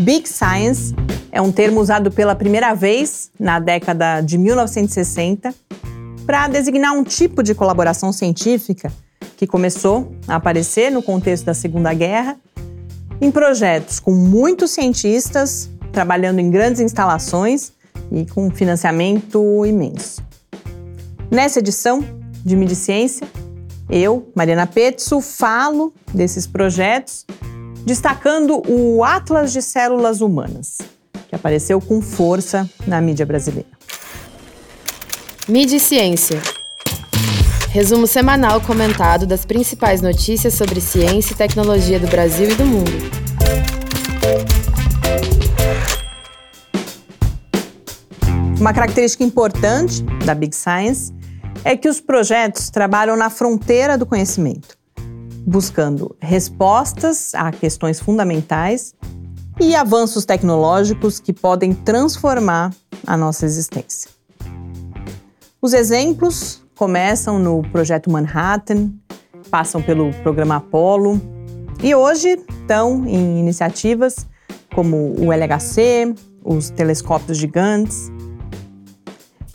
Big Science é um termo usado pela primeira vez na década de 1960 para designar um tipo de colaboração científica que começou a aparecer no contexto da Segunda Guerra em projetos com muitos cientistas trabalhando em grandes instalações e com financiamento imenso. Nessa edição de Mídia Ciência, eu, Mariana Petzo, falo desses projetos, destacando o Atlas de Células Humanas, que apareceu com força na mídia brasileira. Mídia Ciência. Resumo semanal comentado das principais notícias sobre ciência e tecnologia do Brasil e do mundo. Uma característica importante da Big Science é que os projetos trabalham na fronteira do conhecimento, buscando respostas a questões fundamentais e avanços tecnológicos que podem transformar a nossa existência. Os exemplos começam no Projeto Manhattan, passam pelo Programa Apollo e hoje estão em iniciativas como o LHC, os telescópios gigantes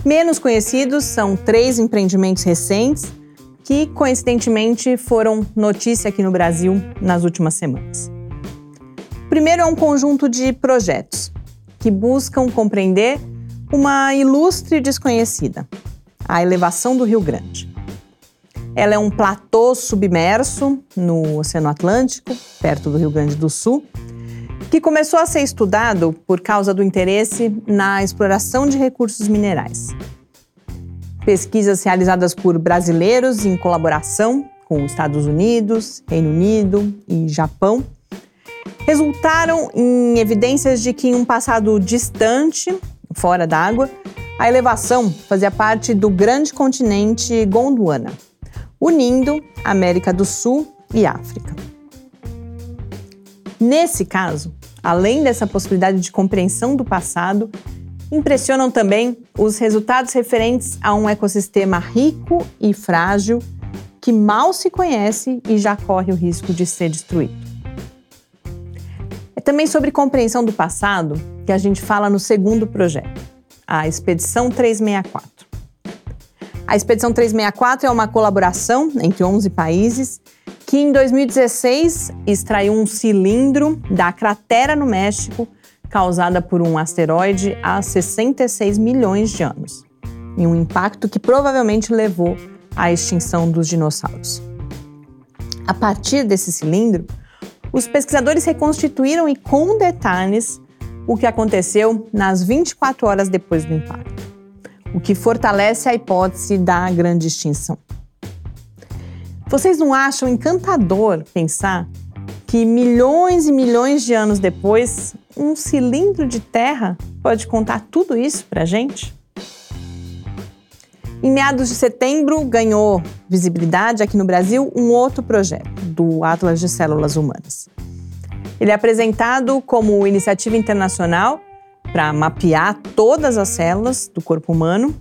Menos conhecidos são três empreendimentos recentes que, coincidentemente, foram notícia aqui no Brasil nas últimas semanas. O primeiro é um conjunto de projetos que buscam compreender uma ilustre desconhecida, a elevação do Rio Grande. Ela é um platô submerso no Oceano Atlântico, perto do Rio Grande do Sul, que começou a ser estudado por causa do interesse na exploração de recursos minerais. Pesquisas realizadas por brasileiros em colaboração com Estados Unidos, Reino Unido e Japão resultaram em evidências de que em um passado distante, fora d'água, a elevação fazia parte do grande continente Gondwana, unindo América do Sul e África. Nesse caso, além dessa possibilidade de compreensão do passado, impressionam também os resultados referentes a um ecossistema rico e frágil que mal se conhece e já corre o risco de ser destruído. É também sobre compreensão do passado que a gente fala no segundo projeto, a Expedição 364. A Expedição 364 é uma colaboração entre 11 países que em 2016 extraiu um cilindro da cratera no México causada por um asteroide há 66 milhões de anos, em um impacto que provavelmente levou à extinção dos dinossauros. A partir desse cilindro, os pesquisadores reconstituíram e com detalhes o que aconteceu nas 24 horas depois do impacto, o que fortalece a hipótese da grande extinção. Vocês não acham encantador pensar que milhões e milhões de anos depois, um cilindro de terra pode contar tudo isso para gente? Em meados de setembro, ganhou visibilidade aqui no Brasil um outro projeto, do Atlas de Células Humanas. Ele é apresentado como iniciativa internacional para mapear todas as células do corpo humano.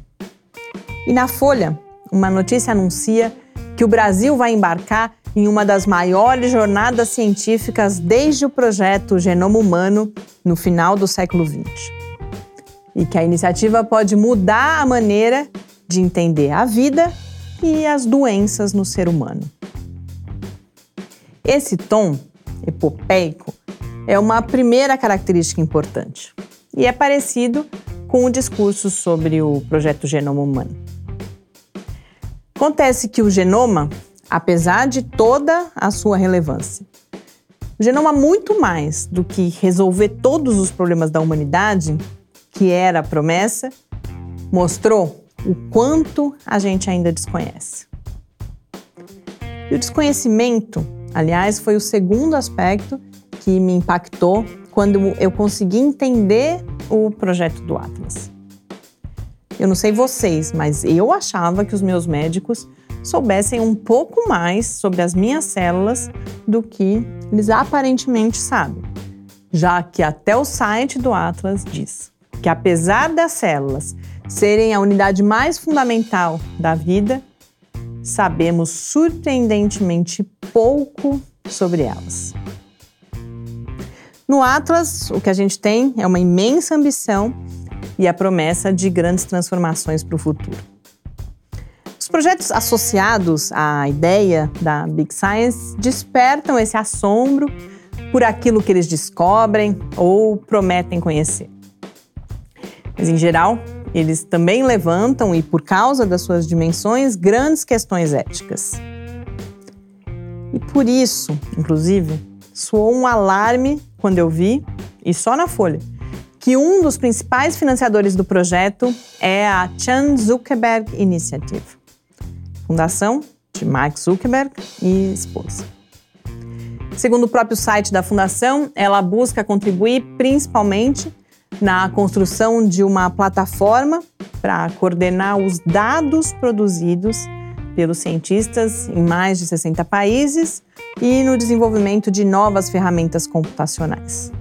E na Folha, uma notícia anuncia que o Brasil vai embarcar em uma das maiores jornadas científicas desde o projeto Genoma Humano no final do século XX. E que a iniciativa pode mudar a maneira de entender a vida e as doenças no ser humano. Esse tom epopeico é uma primeira característica importante e é parecido com o discurso sobre o projeto Genoma Humano. Acontece que o genoma, apesar de toda a sua relevância, o genoma muito mais do que resolver todos os problemas da humanidade, que era a promessa, mostrou o quanto a gente ainda desconhece. E o desconhecimento, aliás, foi o segundo aspecto que me impactou quando eu consegui entender o projeto do Atlas. Eu não sei vocês, mas eu achava que os meus médicos soubessem um pouco mais sobre as minhas células do que eles aparentemente sabem, já que até o site do Atlas diz que, apesar das células serem a unidade mais fundamental da vida, sabemos surpreendentemente pouco sobre elas. No Atlas, o que a gente tem é uma imensa ambição e a promessa de grandes transformações para o futuro. Os projetos associados à ideia da Big Science despertam esse assombro por aquilo que eles descobrem ou prometem conhecer. Mas, em geral, eles também levantam, e por causa das suas dimensões, grandes questões éticas. E por isso, inclusive, soou um alarme quando eu vi, e só na Folha, que um dos principais financiadores do projeto é a Chan Zuckerberg Initiative, fundação de Mark Zuckerberg e esposa. Segundo o próprio site da fundação, ela busca contribuir principalmente na construção de uma plataforma para coordenar os dados produzidos pelos cientistas em mais de 60 países e no desenvolvimento de novas ferramentas computacionais.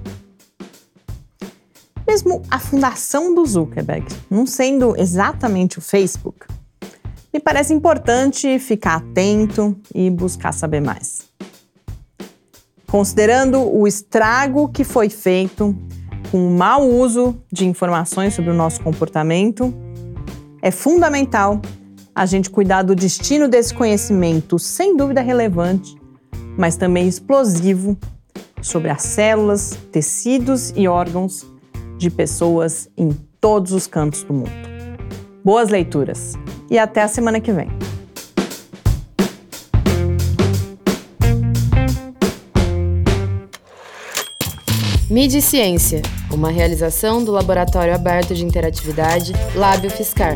Mesmo a fundação do Zuckerberg não sendo exatamente o Facebook, me parece importante ficar atento e buscar saber mais. Considerando o estrago que foi feito com o mau uso de informações sobre o nosso comportamento, é fundamental a gente cuidar do destino desse conhecimento, sem dúvida relevante, mas também explosivo, sobre as células, tecidos e órgãos de pessoas em todos os cantos do mundo. Boas leituras e até a semana que vem. Mídia e Ciência, uma realização do Laboratório Aberto de Interatividade Lábio Fiscar.